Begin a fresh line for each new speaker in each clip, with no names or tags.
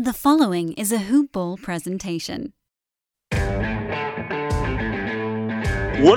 The following is a Hoop Ball presentation.
What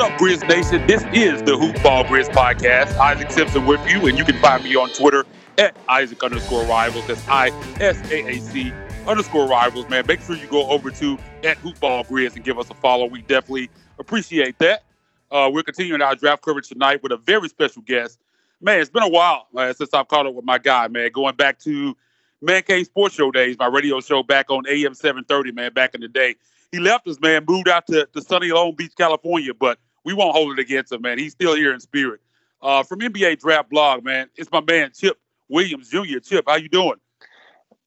up, Grizz Nation? This is the Hoop Ball Grizz podcast. Isaac Simpson with you, and you can find me on Twitter at Isaac underscore rivals. That's I S A A C underscore rivals, man. Make sure you go over to at Hoop Ball Grizz and give us a follow. We definitely appreciate that. Uh, we're continuing our draft coverage tonight with a very special guest. Man, it's been a while since I've caught up with my guy, man. Going back to Man Cave Sports Show days, my radio show back on AM 730, man, back in the day. He left us, man, moved out to, to sunny Long Beach, California, but we won't hold it against him, man. He's still here in spirit. Uh, from NBA Draft Blog, man, it's my man Chip Williams Jr. Chip, how you doing?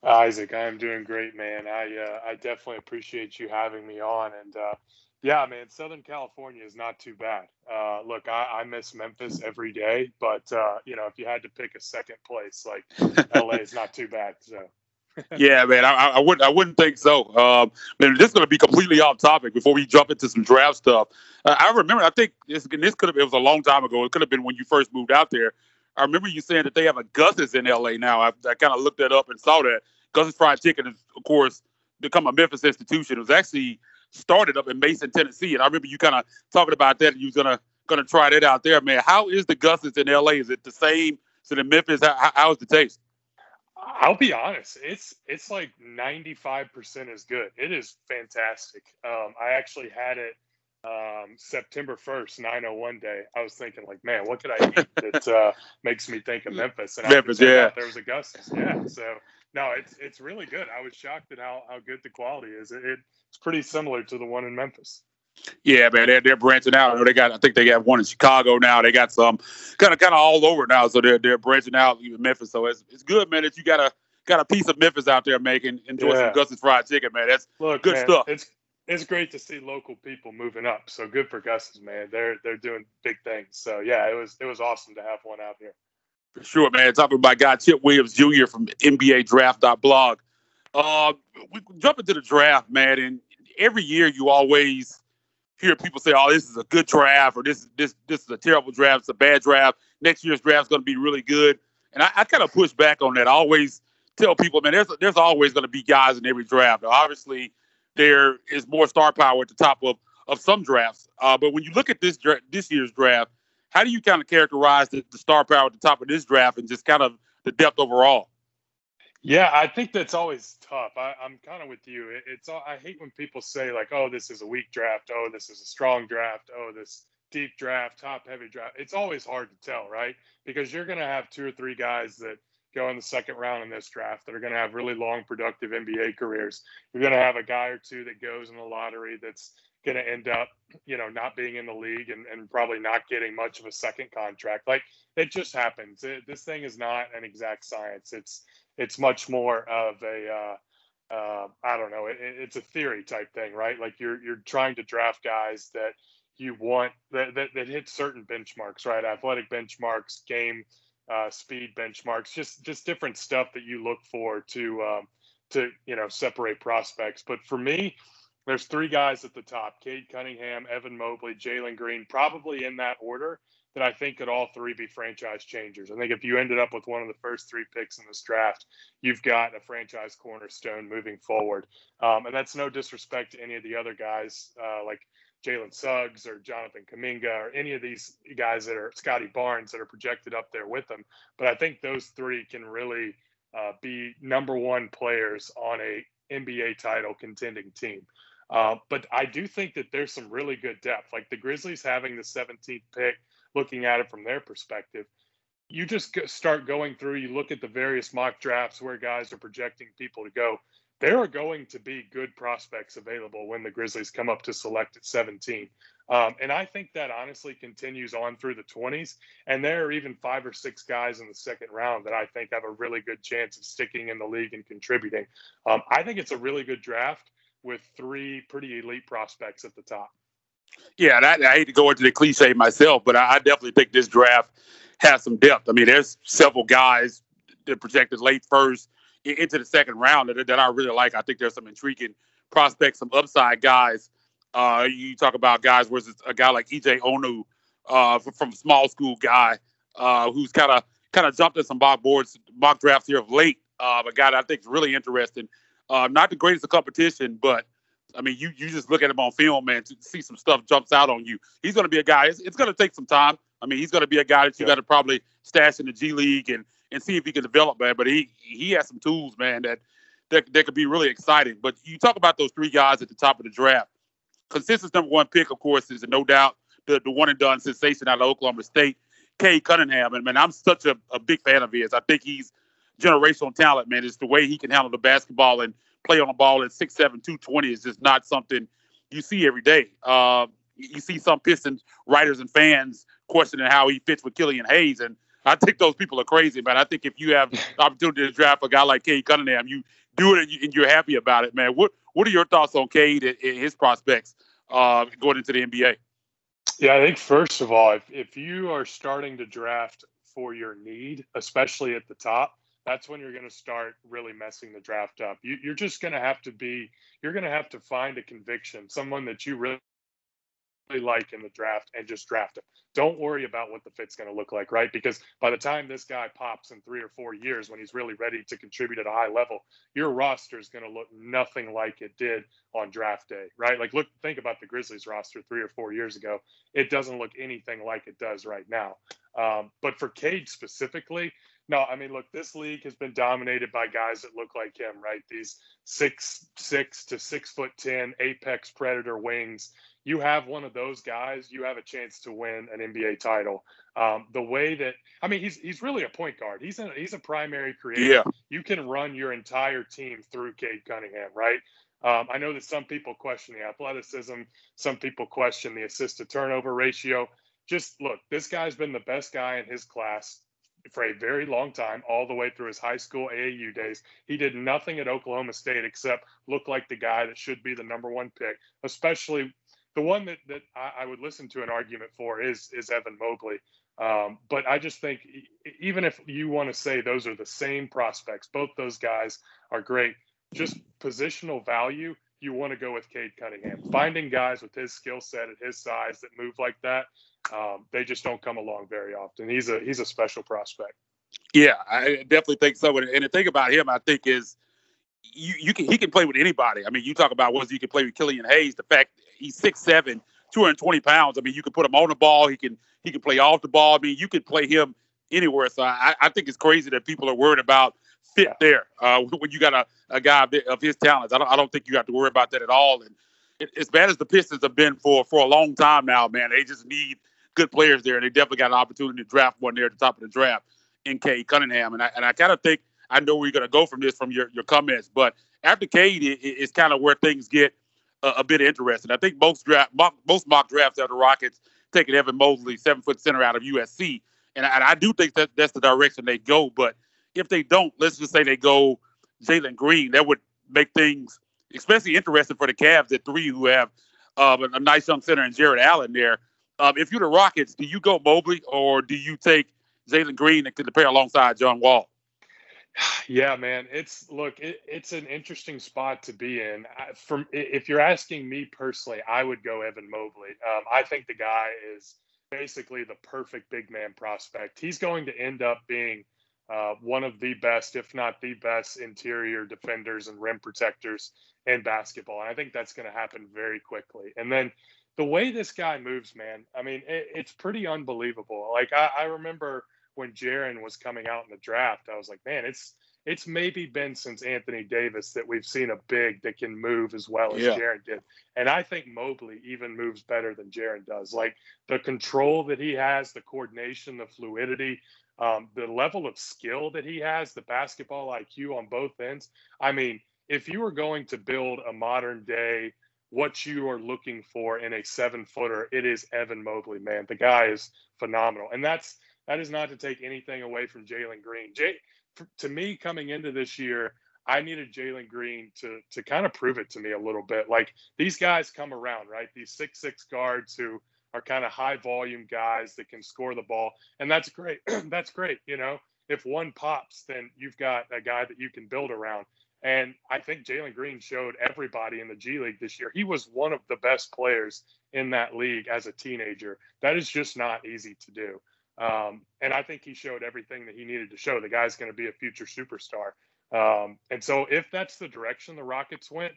Isaac, I am doing great, man. I uh, I definitely appreciate you having me on, and uh, yeah, man, Southern California is not too bad. Uh, look, I, I, miss Memphis every day, but uh, you know, if you had to pick a second place, like LA is not too bad. So.
yeah, man, I, I, wouldn't. I wouldn't think so. Um, man, this is going to be completely off topic before we jump into some draft stuff. Uh, I remember. I think this this could have. It was a long time ago. It could have been when you first moved out there. I remember you saying that they have a Gus's in LA now. I, I kind of looked that up and saw that Gus's Fried Chicken is, of course, become a Memphis institution. It was actually started up in Mason, Tennessee, and I remember you kind of talking about that. You was gonna gonna try that out there, man. How is the Gus's in LA? Is it the same? So in Memphis, how, how's the taste?
I'll be honest, it's it's like 95% as good. It is fantastic. Um, I actually had it um, September 1st, 901 day. I was thinking like, man, what could I eat that uh, makes me think of Memphis?
And Memphis, yeah.
There was a Gus's, yeah. So no, it's it's really good. I was shocked at how, how good the quality is. It, it's pretty similar to the one in Memphis.
Yeah, man, they're, they're branching out. I they got. I think they got one in Chicago now. They got some kind of kind of all over now. So they're they're branching out even Memphis. So it's it's good, man. That you got a got a piece of Memphis out there making enjoy yeah. some Gus's fried chicken, man. That's Look, good
man,
stuff.
It's it's great to see local people moving up. So good for Gus's, man. They're they're doing big things. So yeah, it was it was awesome to have one out here.
For sure, man. Talking about guy Chip Williams Jr. from NBA Draft.blog. Uh, we jump into the draft, man, and every year you always hear people say, "Oh, this is a good draft," or "This this this is a terrible draft. It's a bad draft. Next year's draft is going to be really good." And I, I kind of push back on that. I always tell people, man, there's there's always going to be guys in every draft. Now, obviously, there is more star power at the top of of some drafts. Uh, but when you look at this this year's draft, how do you kind of characterize the, the star power at the top of this draft and just kind of the depth overall?
Yeah, I think that's always tough. I, am kind of with you. It, it's I hate when people say like, "Oh, this is a weak draft. Oh, this is a strong draft. Oh, this deep draft, top heavy draft." It's always hard to tell, right? Because you're going to have two or three guys that go in the second round in this draft that are going to have really long, productive NBA careers. You're going to have a guy or two that goes in the lottery that's going to end up, you know, not being in the league and, and probably not getting much of a second contract. Like it just happens. It, this thing is not an exact science. It's it's much more of a uh, uh, I don't know. It, it's a theory type thing, right? Like you're you're trying to draft guys that you want that that, that hit certain benchmarks, right? Athletic benchmarks, game uh, speed benchmarks, just just different stuff that you look for to um, to you know separate prospects. But for me, there's three guys at the top Cade Cunningham, Evan Mobley, Jalen Green, probably in that order that I think could all three be franchise changers. I think if you ended up with one of the first three picks in this draft, you've got a franchise cornerstone moving forward. Um, and that's no disrespect to any of the other guys uh, like Jalen Suggs or Jonathan Kuminga or any of these guys that are Scottie Barnes that are projected up there with them. But I think those three can really uh, be number one players on a NBA title contending team. Uh, but I do think that there's some really good depth. Like the Grizzlies having the 17th pick, looking at it from their perspective, you just start going through, you look at the various mock drafts where guys are projecting people to go. There are going to be good prospects available when the Grizzlies come up to select at 17. Um, and I think that honestly continues on through the 20s. And there are even five or six guys in the second round that I think have a really good chance of sticking in the league and contributing. Um, I think it's a really good draft with three pretty elite prospects at the top.
Yeah, I, I, hate to go into the cliche myself, but I, I, definitely think this draft has some depth. I mean, there's several guys that projected late first into the second round that, that I really like. I think there's some intriguing prospects, some upside guys. Uh, you talk about guys versus a guy like EJ Onu uh, from, small school guy uh, who's kind of kind of jumped in some mock boards, mock drafts here of late. Uh, a guy that I think is really interesting Uh, not the greatest of competition, but I mean, you you just look at him on film, man, to see some stuff jumps out on you. He's going to be a guy. It's, it's going to take some time. I mean, he's going to be a guy that you yeah. got to probably stash in the G League and and see if he can develop, man. But he he has some tools, man, that that, that could be really exciting. But you talk about those three guys at the top of the draft. Consensus number one pick, of course, is no doubt the, the one and done sensation out of Oklahoma State, Cade Cunningham. And man, I'm such a, a big fan of his. I think he's generational talent, man. It's the way he can handle the basketball and play on the ball at 6'7", 220 is just not something you see every day. Uh, you see some Pistons writers and fans questioning how he fits with Killian Hayes, and I think those people are crazy, man. I think if you have the opportunity to draft a guy like Cade Cunningham, you do it and, you, are happy about it, man. What What are your thoughts on Cade and his prospects uh, going into the NBA?
Yeah, I think first of all, if if you are starting to draft for your need, especially at the top, that's when you're going to start really messing the draft up. You, you're just going to have to be, you're going to have to find a conviction, someone that you really like in the draft and just draft him. Don't worry about what the fit's going to look like, right? Because by the time this guy pops in three or four years, when he's really ready to contribute at a high level, your roster is going to look nothing like it did on draft day, right? Like, look, think about the Grizzlies roster three or four years ago. It doesn't look anything like it does right now. Um, but for Cade specifically, no, I mean, look, this league has been dominated by guys that look like him, right? These six six to six foot ten apex predator wings you have one of those guys, you have a chance to win an NBA title. Um, the way that I mean, he's he's really a point guard. He's a he's a primary creator.
Yeah.
You can run your entire team through Cade Cunningham, right? Um, I know that some people question the athleticism, some people question the assist to turnover ratio. Just look, this guy's been the best guy in his class for a very long time, all the way through his high school AAU days. He did nothing at Oklahoma State except look like the guy that should be the number one pick, especially the one that that I, I, would listen to an argument for is is Evan Mobley. Um, but I just think even if you want to say those are the same prospects, both those guys are great. Just positional value, you want to go with Cade Cunningham. Finding guys with his skill set and his size that move like that, um, they just don't come along very often. He's a he's a special prospect.
Yeah, I definitely think so. And the thing about him, I think, is you, you can he can play with anybody. I mean, you talk about was you can play with Killian Hayes. The fact he's six seven, 220 pounds. I mean, you can put him on the ball. He can he can play off the ball. I mean, you can play him anywhere. So I, I think it's crazy that people are worried about fit there uh, when you got a, a guy of his talents. I don't I don't think you have to worry about that at all. And it, as bad as the Pistons have been for for a long time now, man, they just need good players there, and they definitely got an opportunity to draft one there at the top of the draft in Cade Cunningham. And I and I kind of think I know where you're going to go from this from your, your comments, but after Cade is it, kind of where things get a, a, bit interesting. I think most draft most mock drafts have the Rockets taking Evan Mobley, seven foot center out of USC, and, and I do think that that's the direction they go. But if they don't, let's just say they go Jalen Green, that would make things especially interesting for the Cavs at three, who have um, a nice young center and Jarrett Allen there. Um, if you're the Rockets, do you go Mobley or do you take Jalen Green to pair alongside John Wall?
Yeah, man. It's look, it, it's an interesting spot to be in. From if you're asking me personally, I would go Evan Mobley. Um, I think the guy is basically the perfect big man prospect. He's going to end up being uh, one of the best, if not the best, interior defenders and rim protectors in basketball. And I think that's going to happen very quickly. And then the way this guy moves, man, I mean, it, it's pretty unbelievable. Like I, I remember when Jaren was coming out in the draft, I was like, man, it's it's maybe been since Anthony Davis that we've seen a big that can move as well as yeah. Jaren did. And I think Mobley even moves better than Jaren does. Like the control that he has, the coordination, the fluidity, um, the level of skill that he has, the basketball IQ on both ends. I mean, if you were going to build a modern day, what you are looking for in a seven footer, it is Evan Mobley, man. The guy is phenomenal. And that's that is not to take anything away from Jalen Green. Jay, to me, coming into this year, I needed Jalen Green to to kind of prove it to me a little bit. Like these guys come around, right? These six six guards who are kind of high volume guys that can score the ball, and that's great. that's great. You know, if one pops, then you've got a guy that you can build around. And I think Jalen Green showed everybody in the G League this year. He was one of the best players in that league as a teenager. That is just not easy to do. Um, and I think he showed everything that he needed to show. The guy's going to be a future superstar. Um, and so if that's the direction the Rockets went,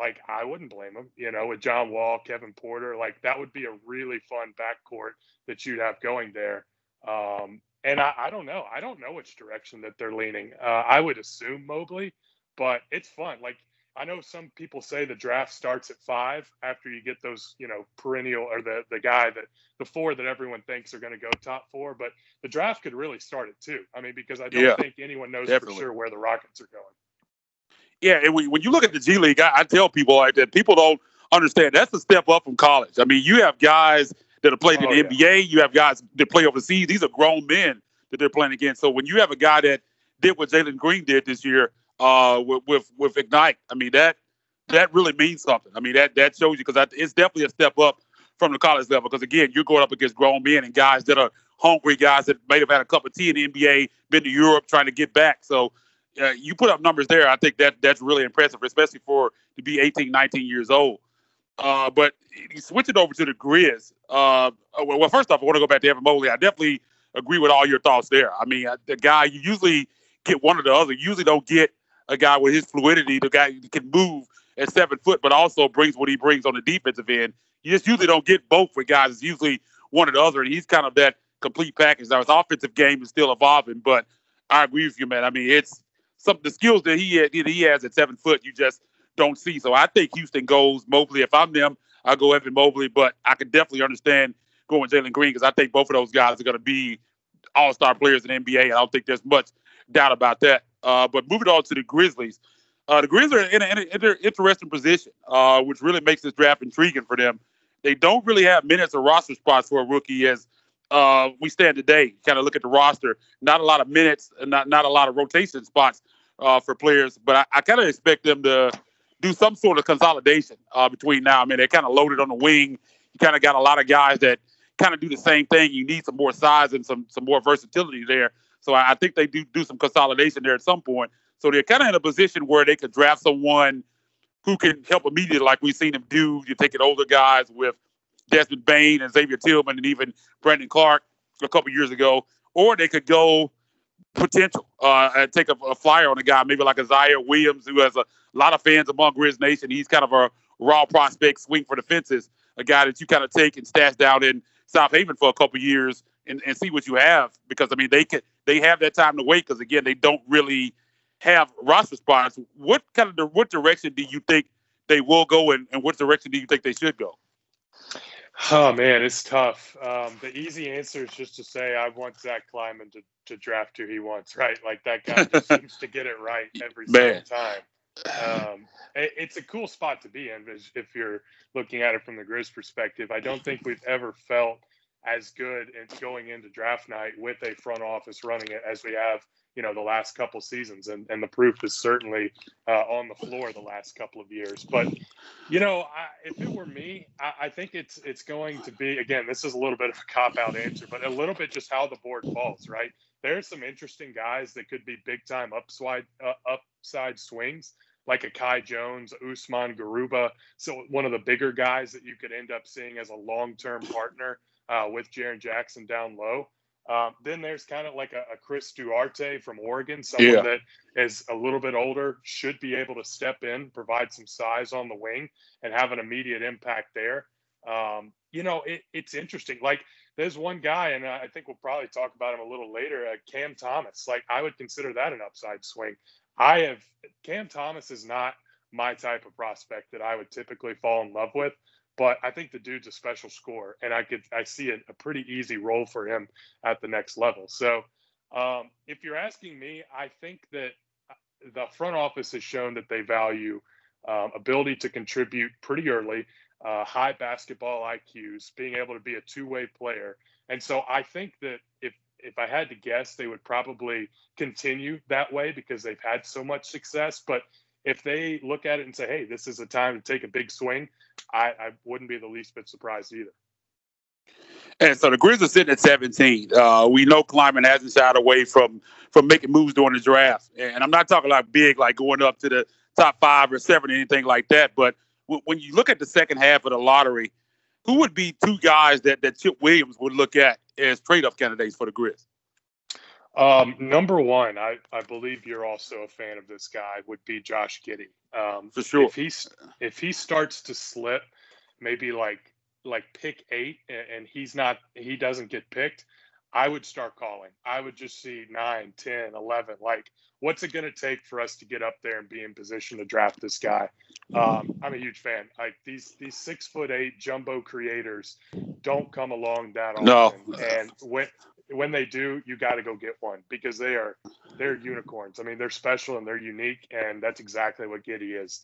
like I wouldn't blame them. You know, with John Wall, Kevin Porter, like that would be a really fun backcourt that you'd have going there. Um, and I, I, don't know. I don't know which direction that they're leaning. Uh, I would assume Mobley, but it's fun. Like I know some people say the draft starts at five after you get those, you know, perennial or the the guy that the four that everyone thinks are going to go top four. But the draft could really start at two. I mean, because I don't yeah, think anyone knows definitely. for sure where the Rockets are going.
Yeah, and when you look at the G League, I, I tell people like that people don't understand that's a step up from college. I mean, you have guys that have played oh, in the yeah. NBA, you have guys that play overseas. These are grown men that they're playing against. So when you have a guy that did what Jalen Green did this year uh, with, with with Ignite, I mean that that really means something. I mean that that shows you because it's definitely a step up from the college level. Because again, you're going up against grown men and guys that are hungry, guys that may have had a cup of tea in the NBA, been to Europe trying to get back. So you put up numbers there. I think that that's really impressive, especially for to be 18, 19 years old. Uh, but switch it over to the Grizz. Uh, well, first off, I want to go back to Evan Mobley. I definitely agree with all your thoughts there. I mean, uh, the guy you usually get one or the other. You usually don't get a guy with his fluidity, the guy who can move at seven foot, but also brings what he brings on the defensive end. You just usually don't get both with guys. It's usually one or the other, and he's kind of that complete package. Now his offensive game is still evolving, but I agree with you, man. I mean, it's some the skills that he that he has at seven foot. You just don't see. So I think Houston goes Mobley. If I'm them, I'll go Evan Mobley. But I can definitely understand going Jalen Green because I think both of those guys are going to be all star players in NBA. And I don't think there's much doubt about that. Uh, but moving on to the Grizzlies. Uh, the Grizzlies are in an interesting position, uh, which really makes this draft intriguing for them. They don't really have minutes or roster spots for a rookie as uh, we stand today. Kind of look at the roster, not a lot of minutes, not not a lot of rotation spots uh, for players. But I, I kind of expect them to do some sort of consolidation uh, between now. I mean, they're kind of loaded on the wing. You kind of got a lot of guys that kind of do the same thing. You need some more size and some some more versatility there. So I, I think they do do some consolidation there at some point. So they're kind of in a position where they could draft someone who can help immediately, like we've seen them do. You take it older guys with Desmond Bane and Xavier Tillman and even Brandon Clarke a couple years ago, or they could go potential uh, and take a, a, flyer on a guy, maybe like Ziaire Williams, who has a lot of fans among Grizz Nation. He's kind of a raw prospect, swing for the fences, a guy that you kind of take and stash down in Southaven for a couple years and, and see what you have. Because I mean, they could they have that time to wait because again, they don't really have roster spots. What kind of what direction do you think they will go, and what direction do you think they should go?
Oh man, it's tough. Um, the easy answer is just to say I want Zach Kleiman to, to draft who he wants, right? Like that guy just seems to get it right every man. single time. Um, it, it's a cool spot to be in if you're looking at it from the Grizz perspective. I don't think we've ever felt as good in going into draft night with a front office running it as we have you know the last couple seasons and, and the proof is certainly uh, on the floor the last couple of years but you know I, if it were me I, I, think it's it's going to be again this is a little bit of a cop out answer but a little bit just how the board falls right there's some interesting guys that could be big time upside uh, upside swings like a Kai Jones, Usman Garuba. So one of the bigger guys that you could end up seeing as a long-term partner uh, with Jaren Jackson down low. Um, then there's kind of like a, a, Chris Duarte from Oregon, someone yeah. that is a little bit older, should be able to step in, provide some size on the wing, and have an immediate impact there. Um, you know, it, it's interesting. Like there's one guy, and I think we'll probably talk about him a little later. Uh, Cam Thomas. Like I would consider that an upside swing. I have Cam Thomas is not my type of prospect that I would typically fall in love with but I think the dude's a special scorer, and I could I see a, a pretty easy role for him at the next level. So, um, if you're asking me, I think that uh, the front office has shown that they value um, ability to contribute pretty early, uh, high basketball IQs, being able to be a two-way player, and so I think that if if I had to guess, they would probably continue that way because they've had so much success. But if they look at it and say, "Hey, this is a time to take a big swing," I, I wouldn't be the least bit surprised either.
And so the Grizz are sitting at 17. Uh, we know Kleiman hasn't shied away from from making moves during the draft, and I'm not talking like big, like going up to the top five or seven or anything like that. But w- when you look at the second half of the lottery, who would be two guys that that Chip Williams would look at as trade-up candidates for the Grizz?
Um, number one, I, I believe you're also a fan of this guy. Would be Josh Giddey. Um,
For sure.
If he's if he starts to slip, maybe like like pick eight, and, he's not he doesn't get picked, I would start calling. I would just see 9, 10, 11. Like, what's it going to take for us to get up there and be in position to draft this guy? Um, I'm a huge fan. Like these these six foot eight jumbo creators don't come along that often.
No.
And when when they do, you got to go get one because they are they're unicorns. I mean, they're special and they're unique, and that's exactly what Giddey is.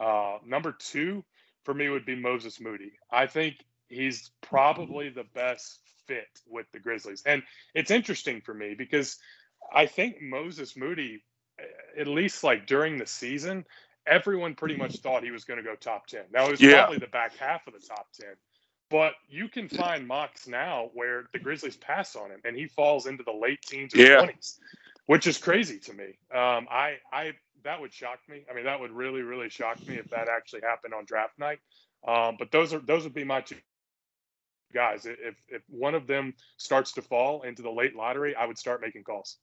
Uh, number two for me would be Moses Moody. I think he's probably the best fit with the Grizzlies. And it's interesting for me because I think Moses Moody, at least like during the season, everyone pretty much thought he was going to go top 10. Now, it was
Yeah.
probably the back half of the top 10. But you can find mocks now where the Grizzlies pass on him and he falls into the late teens or
Yeah.
20s, which is crazy to me. Um, I, I, that would shock me. I mean, that would really, really shock me if that actually happened on draft night. Um, but those are those would be my two guys. If if one of them starts to fall into the late lottery, I would start making calls.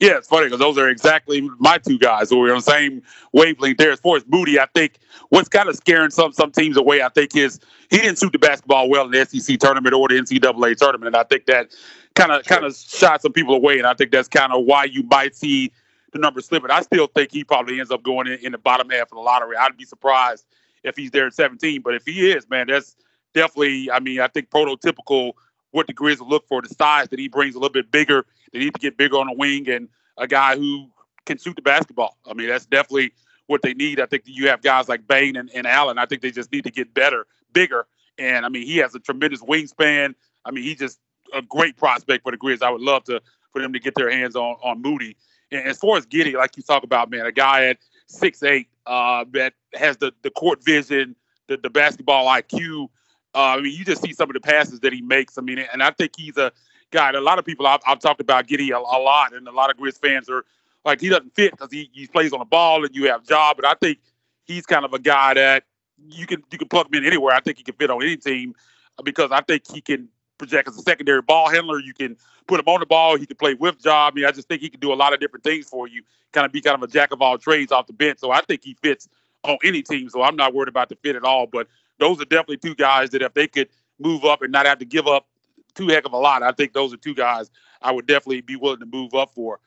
Yeah, it's funny because those are exactly my two guys who are on the same wavelength there. As far as Moody, I think what's kind of scaring some some teams away, I think, is he didn't shoot the basketball well in the SEC tournament or the NCAA tournament, and I think that kind of kind of shot some people away, and I think that's kind of why you might see the numbers slipping. I still think he probably ends up going in, in the bottom half of the lottery. I'd be surprised if he's there at 17, but if he is, man, that's definitely. I mean, I think prototypical what the Grizzlies look for. The size that he brings a little bit bigger. They need to get bigger on the wing and a guy who can shoot the basketball. I mean, that's definitely what they need. I think you have guys like Bane and, and Allen. I think they just need to get better, bigger. And I mean, he has a tremendous wingspan. I mean, he's just a great prospect for the Grizz. I would love to for them to get their hands on on Moody. And as far as Giddey, like you talk about, man, a guy at six eight uh, that has the the court vision, the the basketball IQ. Uh, I mean, you just see some of the passes that he makes. I mean, and I think he's a guy. A lot of people I've, I've talked about Giddey a, a lot, and a lot of Grizz fans are like he doesn't fit because he, he plays on the ball and you have job. But I think he's kind of a guy that you can you can plug him in anywhere. I think he can fit on any team because I think he can project as a secondary ball handler. You can put him on the ball. He can play with job. I mean, I just think he can do a lot of different things for you. Kind of be kind of a jack of all trades off the bench. So I think he fits on any team. So I'm not worried about the fit at all. But those are definitely two guys that if they could move up and not have to give up too heck of a lot, I think those are two guys I would definitely be willing to move up for.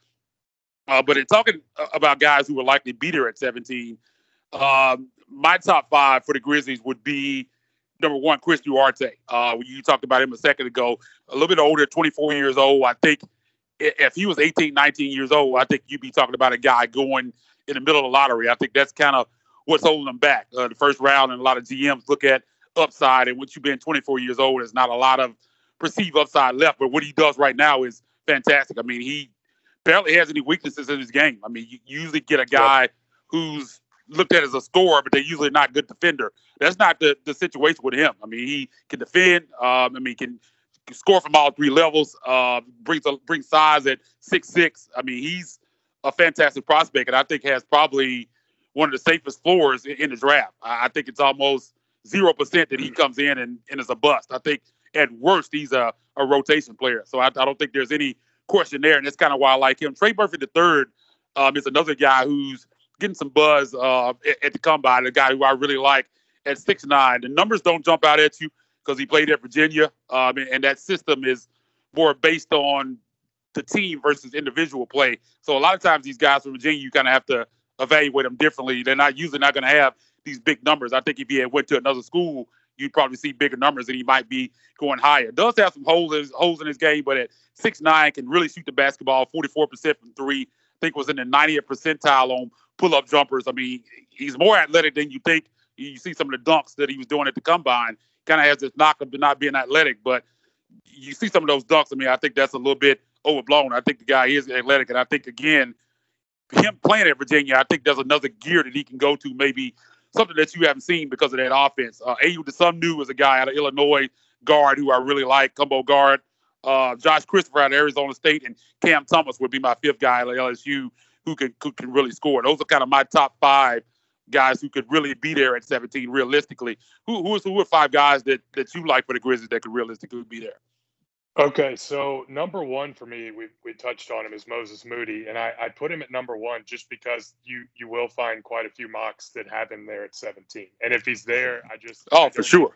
Uh, but in talking uh, about guys who would likely be there at 17, um, my top five for the Grizzlies would be number one, Chris Duarte. Uh, you talked about him a second ago, a little bit older, 24 years old. I think if he was 18, 19 years old, I think you'd be talking about a guy going in the middle of the lottery. I think that's kind of what's holding him back. Uh, the first round, and a lot of GMs look at upside, and once you've been 24 years old, there's not a lot of perceived upside left. But what he does right now is fantastic. I mean, he barely has any weaknesses in his game. I mean, you usually get a guy who's looked at as a scorer, but they're usually not good defender. That's not the, the situation with him. I mean, he can defend. Um, I mean, can, can score from all three levels. Uh, brings a, brings size at six six. I mean, he's a fantastic prospect, and I think has probably one of the safest floors in, the draft. I, I think it's almost zero percent that he comes in and, and is a bust. I think at worst he's a, a rotation player. So I, I don't think there's any question there, and that's kind of why I like him. Trey Murphy the third um, is another guy who's getting some buzz uh, at, at the combine. A guy who I really like at six nine. The numbers don't jump out at you because he played at Virginia, um, and, and that system is more based on the team versus individual play. So a lot of times these guys from Virginia, you kind of have to evaluate them differently. They're not usually not going to have these big numbers. I think if he had went to another school, you'd probably see bigger numbers and he might be going higher. Does have some holes in his, holes in his game, but at six nine can really shoot the basketball, 44% from three. I think was in the 90th percentile on pull-up jumpers. I mean, he's more athletic than you think. You see some of the dunks that he was doing at the combine. Kind of has this knock of not being athletic, but you see some of those dunks. I mean, I think that's a little bit overblown. I think the guy is athletic, and I think again, him playing at Virginia, I think there's another gear that he can go to, maybe something that you haven't seen because of that offense. Uh, Ayo Dosunmu is a guy out of Illinois guard who I really like, combo guard. Uh, Josh Christopher out of Arizona State, and Cam Thomas would be my fifth guy at LSU who can who can really score. Those are kind of my top five guys who could really be there at 17 realistically. Who who is who are five guys that that you like for the Grizzlies that could realistically be there?
Okay, so number one for me, we we touched on him is Moses Moody, and I, I put him at number one just because you you will find quite a few mocks that have him there at 17, and if he's there, I just
oh
I
for sure.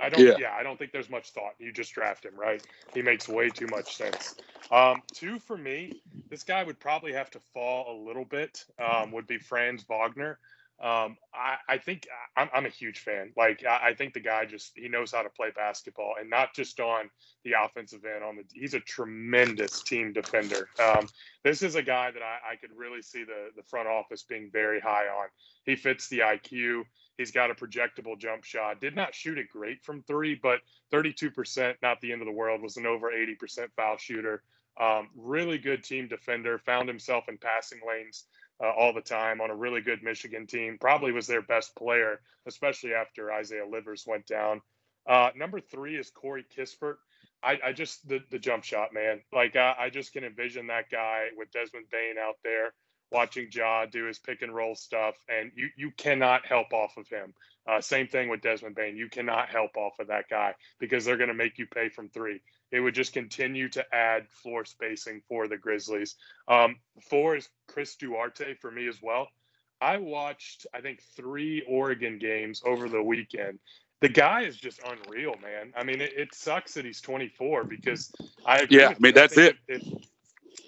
I don't
Yeah.
yeah. I don't think there's much thought. You just draft him, right? He makes way too much sense. Um, two for me, this guy would probably have to fall a little bit. Um, would be Franz Wagner. Um, I, I think I'm, I'm a huge fan. Like I, I think the guy just he knows how to play basketball, and not just on the offensive end. On the he's a tremendous team defender. Um, this is a guy that I, I could really see the the front office being very high on. He fits the IQ. He's got a projectable jump shot. Did not shoot it great from three, but 32%, not the end of the world, was an over 80% foul shooter. Um, really good team defender. Found himself in passing lanes uh, all the time on a really good Michigan team. Probably was their best player, especially after Isaiah Livers went down. Uh, number three is Corey Kispert. I, I just the the jump shot, man. Like I, I just can envision that guy with Desmond Bane out there watching Ja do his pick and roll stuff, and you you cannot help off of him. Uh, same thing with Desmond Bane. You cannot help off of that guy because they're going to make you pay from three. It would just continue to add floor spacing for the Grizzlies. Um, four is Chris Duarte for me as well. I watched, I think, three Oregon games over the weekend. The guy is just unreal, man. I mean, it, it sucks that he's 24 because I agree
Yeah, I mean, that's it.
If,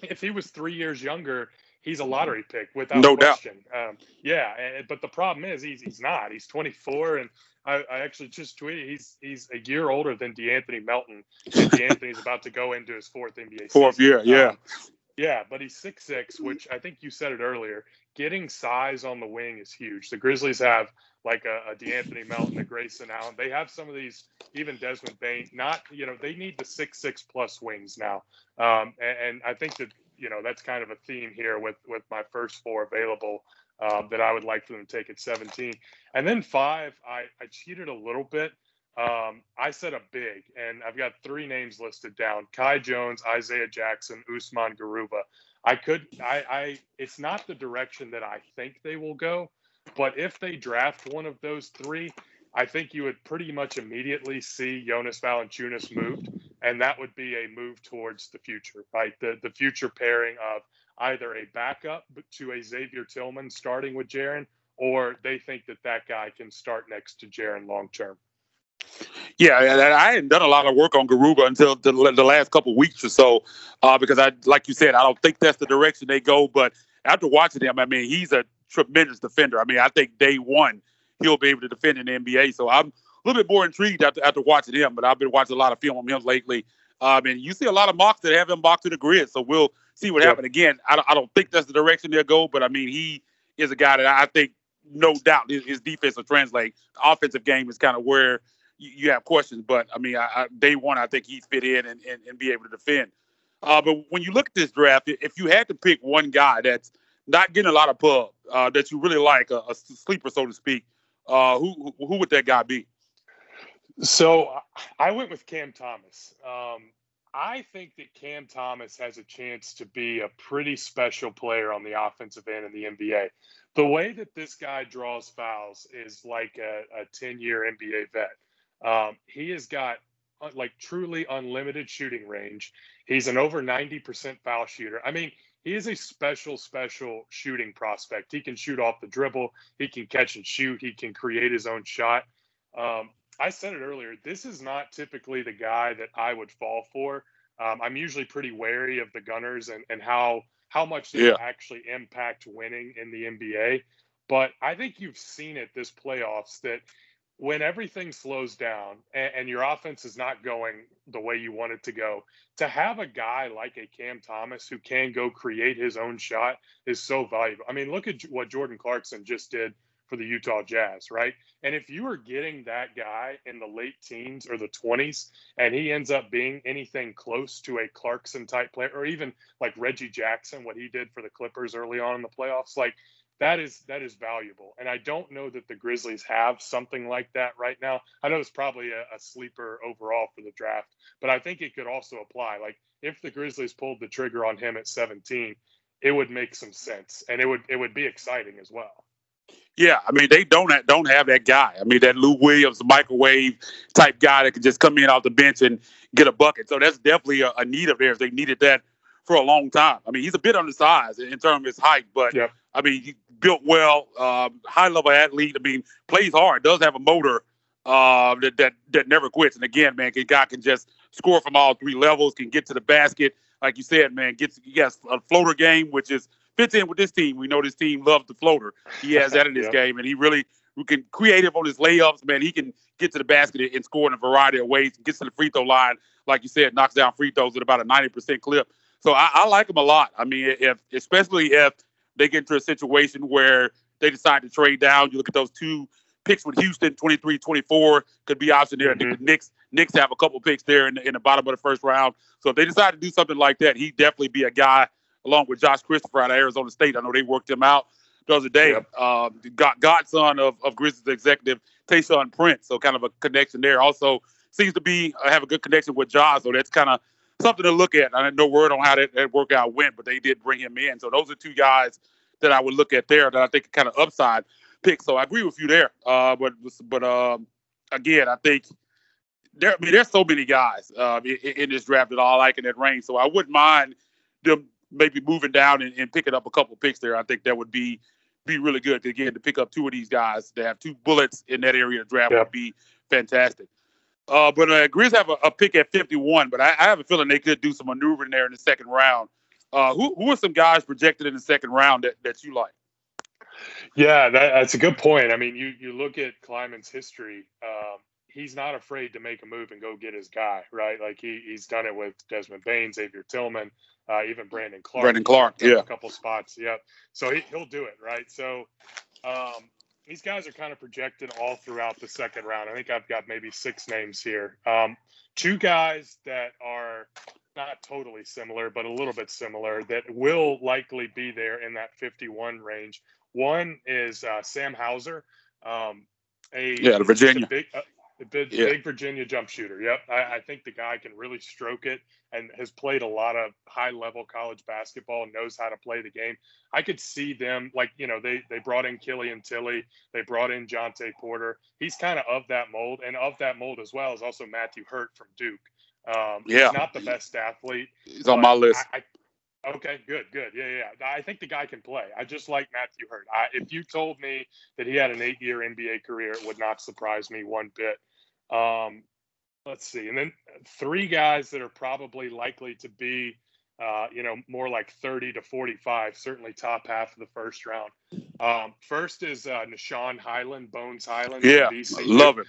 if he was three years younger, he's a lottery pick without
No doubt.
question. Um, yeah, and, but the problem is he's he's not. He's 24, and I, I actually just tweeted he's he's a year older than De'Anthony Melton. De'Anthony's about to go into his fourth NBA
Fourth
season.
year, yeah.
Um, yeah, but he's six six, which I think you said it earlier. Getting size on the wing is huge. The Grizzlies have like a, a De'Anthony Melton, a Grayson Allen. They have some of these, even Desmond Bane. Not, you know, they need the six six plus wings now. Um, and, and I think that you know that's kind of a theme here with with my first four available um, that I would like for them to take at 17. And then five, I, I cheated a little bit. Um, I said a big, and I've got three names listed down: Kai Jones, Isaiah Jackson, Usman Garuba. I could, I, I, it's not the direction that I think they will go, but if they draft one of those three, I think you would pretty much immediately see Jonas Valanciunas moved, and that would be a move towards the future, right? The the future pairing of either a backup to a Xavier Tillman starting with Jaren, or they think that that guy can start next to Jaren long term.
Yeah, I hadn't done a lot of work on Garuba until the, the last couple weeks or so, uh, because I, like you said, I don't think that's the direction they go. But after watching him, I mean, he's a tremendous defender. I mean, I think day one he'll be able to defend in the NBA. So I'm a little bit more intrigued after after watching him. But I've been watching a lot of film on him lately. Um, and you see a lot of mocks that have him mocked to the grid. So we'll see what happens. Again, I don't, I don't think that's the direction they'll go. But I mean, he is a guy that I think, no doubt, his, his defense will translate. The offensive game is kind of where you, you have questions. But I mean, I, I, day one, I think he's fit in and, and, and be able to defend. Uh, but when you look at this draft, if you had to pick one guy that's not getting a lot of pub, uh, that you really like, a, a sleeper, so to speak, uh, who who would that guy be?
So I went with Cam Thomas. Um, I think that Cam Thomas has a chance to be a pretty special player on the offensive end in the NBA. The way that this guy draws fouls is like a, a 10 year NBA vet. Um, he has got uh, like truly unlimited shooting range. He's an over 90% foul shooter. I mean, he is a special, special shooting prospect. He can shoot off the dribble, he can catch and shoot, he can create his own shot. Um, I said it earlier. This is not typically the guy that I would fall for. Um, I'm usually pretty wary of the Gunners and, and how how much they
Yeah.
actually impact winning in the NBA. But I think you've seen it this playoffs that when everything slows down and, and your offense is not going the way you want it to go, to have a guy like a Cam Thomas who can go create his own shot is so valuable. I mean, look at what Jordan Clarkson just did for the Utah Jazz, right? And if you are getting that guy in the late teens or the 20s, and he ends up being anything close to a Clarkson type player, or even like Reggie Jackson, what he did for the Clippers early on in the playoffs, like that is that is valuable. And I don't know that the Grizzlies have something like that right now. I know it's probably a, a sleeper overall for the draft, but I think it could also apply. Like if the Grizzlies pulled the trigger on him at 17, it would make some sense, and it would it would be exciting as well.
Yeah, I mean they don't have, don't have that guy. I mean that Lou Williams microwave type guy that can just come in off the bench and get a bucket. So that's definitely a, a need of theirs. They needed that for a long time. I mean he's a bit undersized in terms of his height, but
Yep.
I mean he built well, um, high level athlete. I mean plays hard, does have a motor uh, that that that never quits. And again, man, a guy can just score from all three levels, can get to the basket, like you said, man. Gets he has a floater game, which is fits in with this team. We know this team loves the floater. He has that in his
Yep.
game, and he really who can creative on his layups, man. He can get to the basket and score in a variety of ways. Gets to the free throw line, like you said, knocks down free throws at about a ninety percent clip. So I, I like him a lot. I mean, if especially if they get into a situation where they decide to trade down, you look at those two picks with Houston, 23, 24 could be option there. I think the mm-hmm. Knicks Knicks have a couple picks there in the, in the bottom of the first round. So if they decide to do something like that, he'd definitely be a guy along with Josh Christopher out of Arizona State. I know they worked him out the other day.
Yep.
Um, got godson of, of Grizzlies executive Tayshaun Prince. So kind of a connection there. Also seems to be uh, have a good connection with Josh. So that's kind of something to look at. I had no word on how that, that workout went, but they did bring him in. So those are two guys that I would look at there that I think are kind of upside picks. So I agree with you there. Uh, but but um, again, I think there. I mean, there's so many guys uh, in, in this draft that all like in that range. So I wouldn't mind them maybe moving down and, and picking up a couple picks there. I think that would be be really good. Again, to pick up two of these guys, to have two bullets in that area of draft
Yep.
would be fantastic. Uh, but uh, Grizz have a, a pick at 51, but I, I have a feeling they could do some maneuvering there in the second round. Uh, who who are some guys projected in the second round that, that you like?
Yeah, that, that's a good point. I mean, you you look at Kleiman's history. Um, he's not afraid to make a move and go get his guy, right? Like he he's done it with Desmond Bane, Xavier Tillman, uh, even Brandon Clarke.
Brandon
Clarke,
yeah.
a couple spots. Yep. So he, he'll do it, right? So um, these guys are kind of projected all throughout the second round. I think I've got maybe six names here. Um, two guys that are not totally similar, but a little bit similar that will likely be there in that 51 range. One is uh, Sam Hauser, um, a
Yeah, the Virginia.
a big, uh, a big,
Yeah.
big Virginia jump shooter. Yep, I, I think the guy can really stroke it and has played a lot of high level college basketball and knows how to play the game. I could see them like you know they they brought in Killian Tillie, they brought in Jontay Porter. He's kind of of that mold, and of that mold as well is also Matthew Hurt from Duke. Um,
Yeah.
he's not the best athlete.
He's on my list.
I, I, okay, good, good. Yeah, yeah. yeah. I think the guy can play. I just like Matthew Hurt. I, if you told me that he had an eight-year NBA career, it would not surprise me one bit. Um, let's see, and then three guys that are probably likely to be, uh, you know, more like 30 to 45, certainly top half of the first round. Um, first is uh, Nah'Shon Hyland, Bones Hyland.
yeah, love it.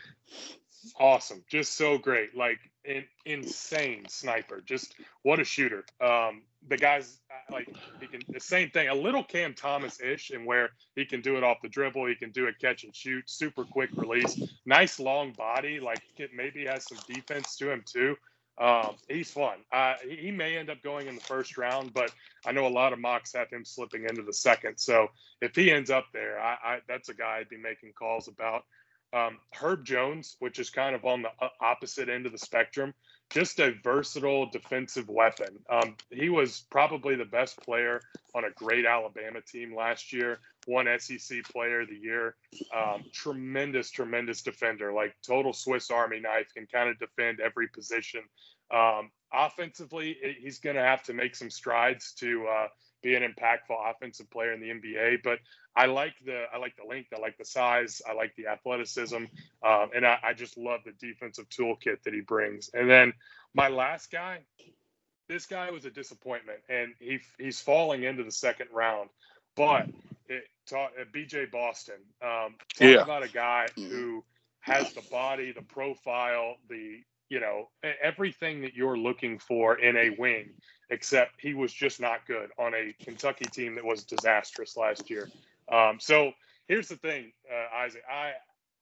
awesome just so great like in, insane sniper just what a shooter um the guy's uh, like he can the same thing a little cam thomas ish and where he can do it off the dribble he can do a catch and shoot super quick release nice long body like maybe has some defense to him too. Um he's fun. Uh he, may end up going in the first round but i know a lot of mocks have him slipping into the second. So if he ends up there i, I that's a guy i'd be making calls about. Um, Herb Jones, which is kind of on the opposite end of the spectrum, just a versatile defensive weapon. Um, he was probably the best player on a great Alabama team last year, one SEC player of the year. Um, tremendous, tremendous defender, like total Swiss Army knife, can kind of defend every position. Um, offensively, i- he's going to have to make some strides to uh, be an impactful offensive player in the NBA. But I like the I like the length, I like the size, I like the athleticism, um, and I, I just love the defensive toolkit that he brings. And then my last guy, this guy was a disappointment, and he he's falling into the second round. But it, talk, uh, BJ Boston, um, talk
Yeah.
about a guy who has the body, the profile, the you know everything that you're looking for in a wing except he was just not good on a Kentucky team that was disastrous last year. Um, so here's the thing, uh, Isaac. I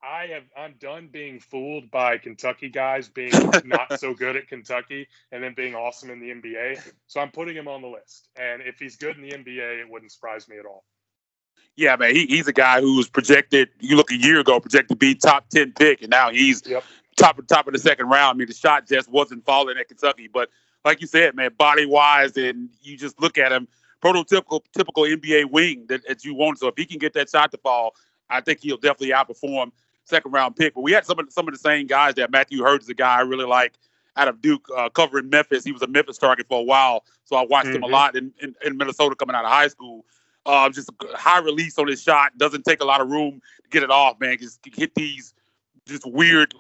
I have I'm done being fooled by Kentucky guys being not so good at Kentucky and then being awesome in the NBA. So I'm putting him on the list. And if he's good in the NBA, it wouldn't surprise me at all.
Yeah, man, he, he's a guy who was projected. You look a year ago, projected to be top ten pick, and now he's
Yep.
Top of top of the second round. I mean, the shot just wasn't falling at Kentucky, but like you said, man, body wise, and you just look at him, prototypical typical NBA wing that, that you want. So if he can get that shot to fall, I think he'll definitely outperform second round pick. But we had some of the, some of the same guys that Matthew Hurt is a guy I really like out of Duke, uh, covering Memphis. He was a Memphis target for a while, so I watched mm-hmm. him a mm-hmm. lot in, in, in, Minnesota coming out of high school. Uh, just high release on his shot, doesn't take a lot of room to get it off, man. Just hit these just weird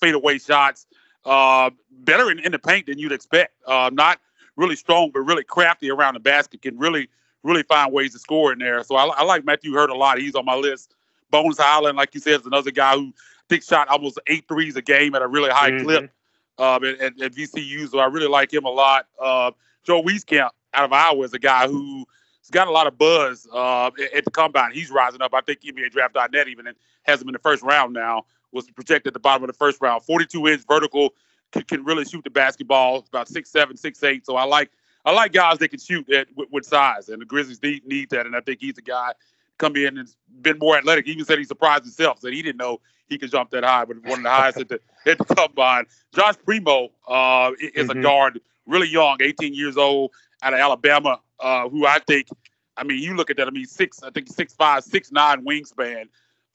fadeaway shots. Uh, better in, in, the paint than you'd expect. Uh, not really strong, but really crafty around the basket. Can really, really find ways to score in there. So I, I like Matthew Hurt a lot. He's on my list. Bones Hyland, like you said, is another guy who I think shot almost eight threes a game at a really high mm-hmm. clip um, at, at, at, VCU. So I really like him a lot. Uh, Joe Wieskamp out of Iowa is a guy who's got a lot of buzz uh, at, at, the combine. He's rising up. I think NBA Draft.net even has him in the first round now. Was projected at the bottom of the first round. 42 inch vertical can, can really shoot the basketball. About six seven, six eight. So I like I like guys that can shoot at, with, with size, and the Grizzlies need, need that. And I think he's a guy come in and been more athletic. He even said he surprised himself, that he didn't know he could jump that high, but one of the highest at the at the combine. Josh Primo uh, is mm-hmm. a guard, really young, 18 years old, out of Alabama, uh, who I think, I mean, you look at that, I mean, six, I think six five, six nine wingspan.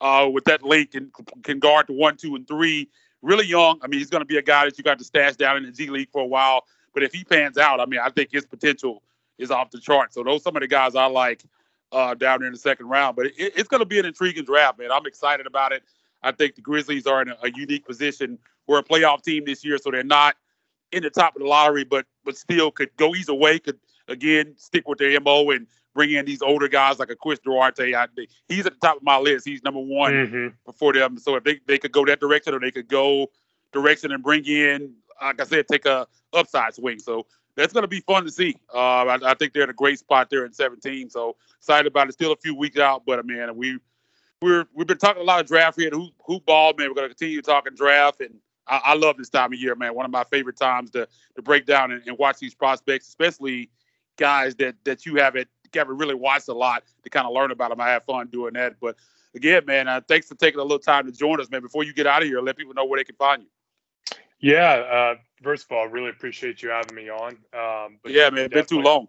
Uh, with that length can can guard the one, two, and three. Really young. I mean, he's going to be a guy that you got to stash down in the G League for a while. But if he pans out, I mean, I think his potential is off the chart. So those some of the guys I like uh, down there in the second round. But it, it's going to be an intriguing draft, man. I'm excited about it. I think the Grizzlies are in a, a, unique position. We're a playoff team this year, so they're not in the top of the lottery, but but still could go either way. Could again stick with their mo and bring in these older guys like a Chris Duarte. I, he's at the top of my list. He's number one mm-hmm. before them. So if they, they could go that direction, or they could go direction and bring in, like I said, take a upside swing. So that's going to be fun to see. Uh, I, I, think they're in a great spot there in 17. So excited about it. Still a few weeks out, but I mean, we we're we've been talking a lot of draft here. Who hoop ball, man. We're going to continue talking draft, and I, I, love this time of year, man. One of my favorite times to to break down and, and watch these prospects, especially guys that that you haven't haven't really watched a lot to kind of learn about them. I have fun doing that. But again, man, uh, thanks for taking a little time to join us, man. Before you get out of here, let people know where they can find you.
Yeah, uh, first of all, really appreciate you having me on. Um,
yeah, man, been too long.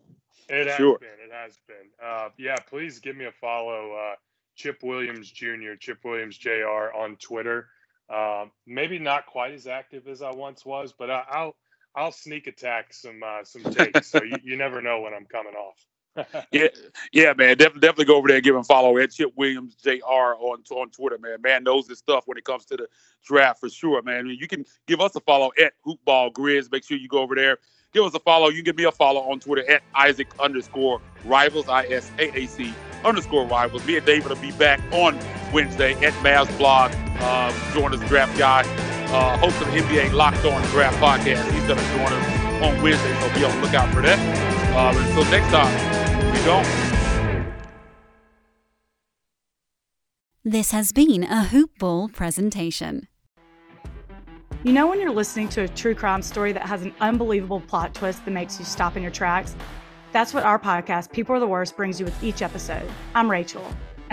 It has sure. been. It has been. Uh, yeah, please give me a follow. Uh, Chip Williams Jr., Chip Williams Jr. on Twitter. Um, maybe not quite as active as I once was, but I, will I'll sneak attack some uh, some takes. so you, you never know when I'm coming off.
yeah, yeah, man. Definitely, definitely go over there and give him a follow at Chip Williams Jr. on on Twitter, man. Man knows his stuff when it comes to the draft for sure, man. I mean, you can give us a follow at Hoopball Grizz. Make sure you go over there. Give us a follow. You can give me a follow on Twitter at Isaac underscore Rivals I S A A C underscore Rivals. Me and David will be back on Wednesday at Mavs Blog. Uh, join us, draft guy, uh, host of the NBA Locked On Draft podcast. He's going to join us on Wednesday, so be on the lookout for that. Uh, until next time we go.
This has been a Hoop Ball presentation.
You know, when you're listening to a true crime story that has an unbelievable plot twist that makes you stop in your tracks? That's what our podcast, People Are the Worst, brings you with each episode. I'm Rachel.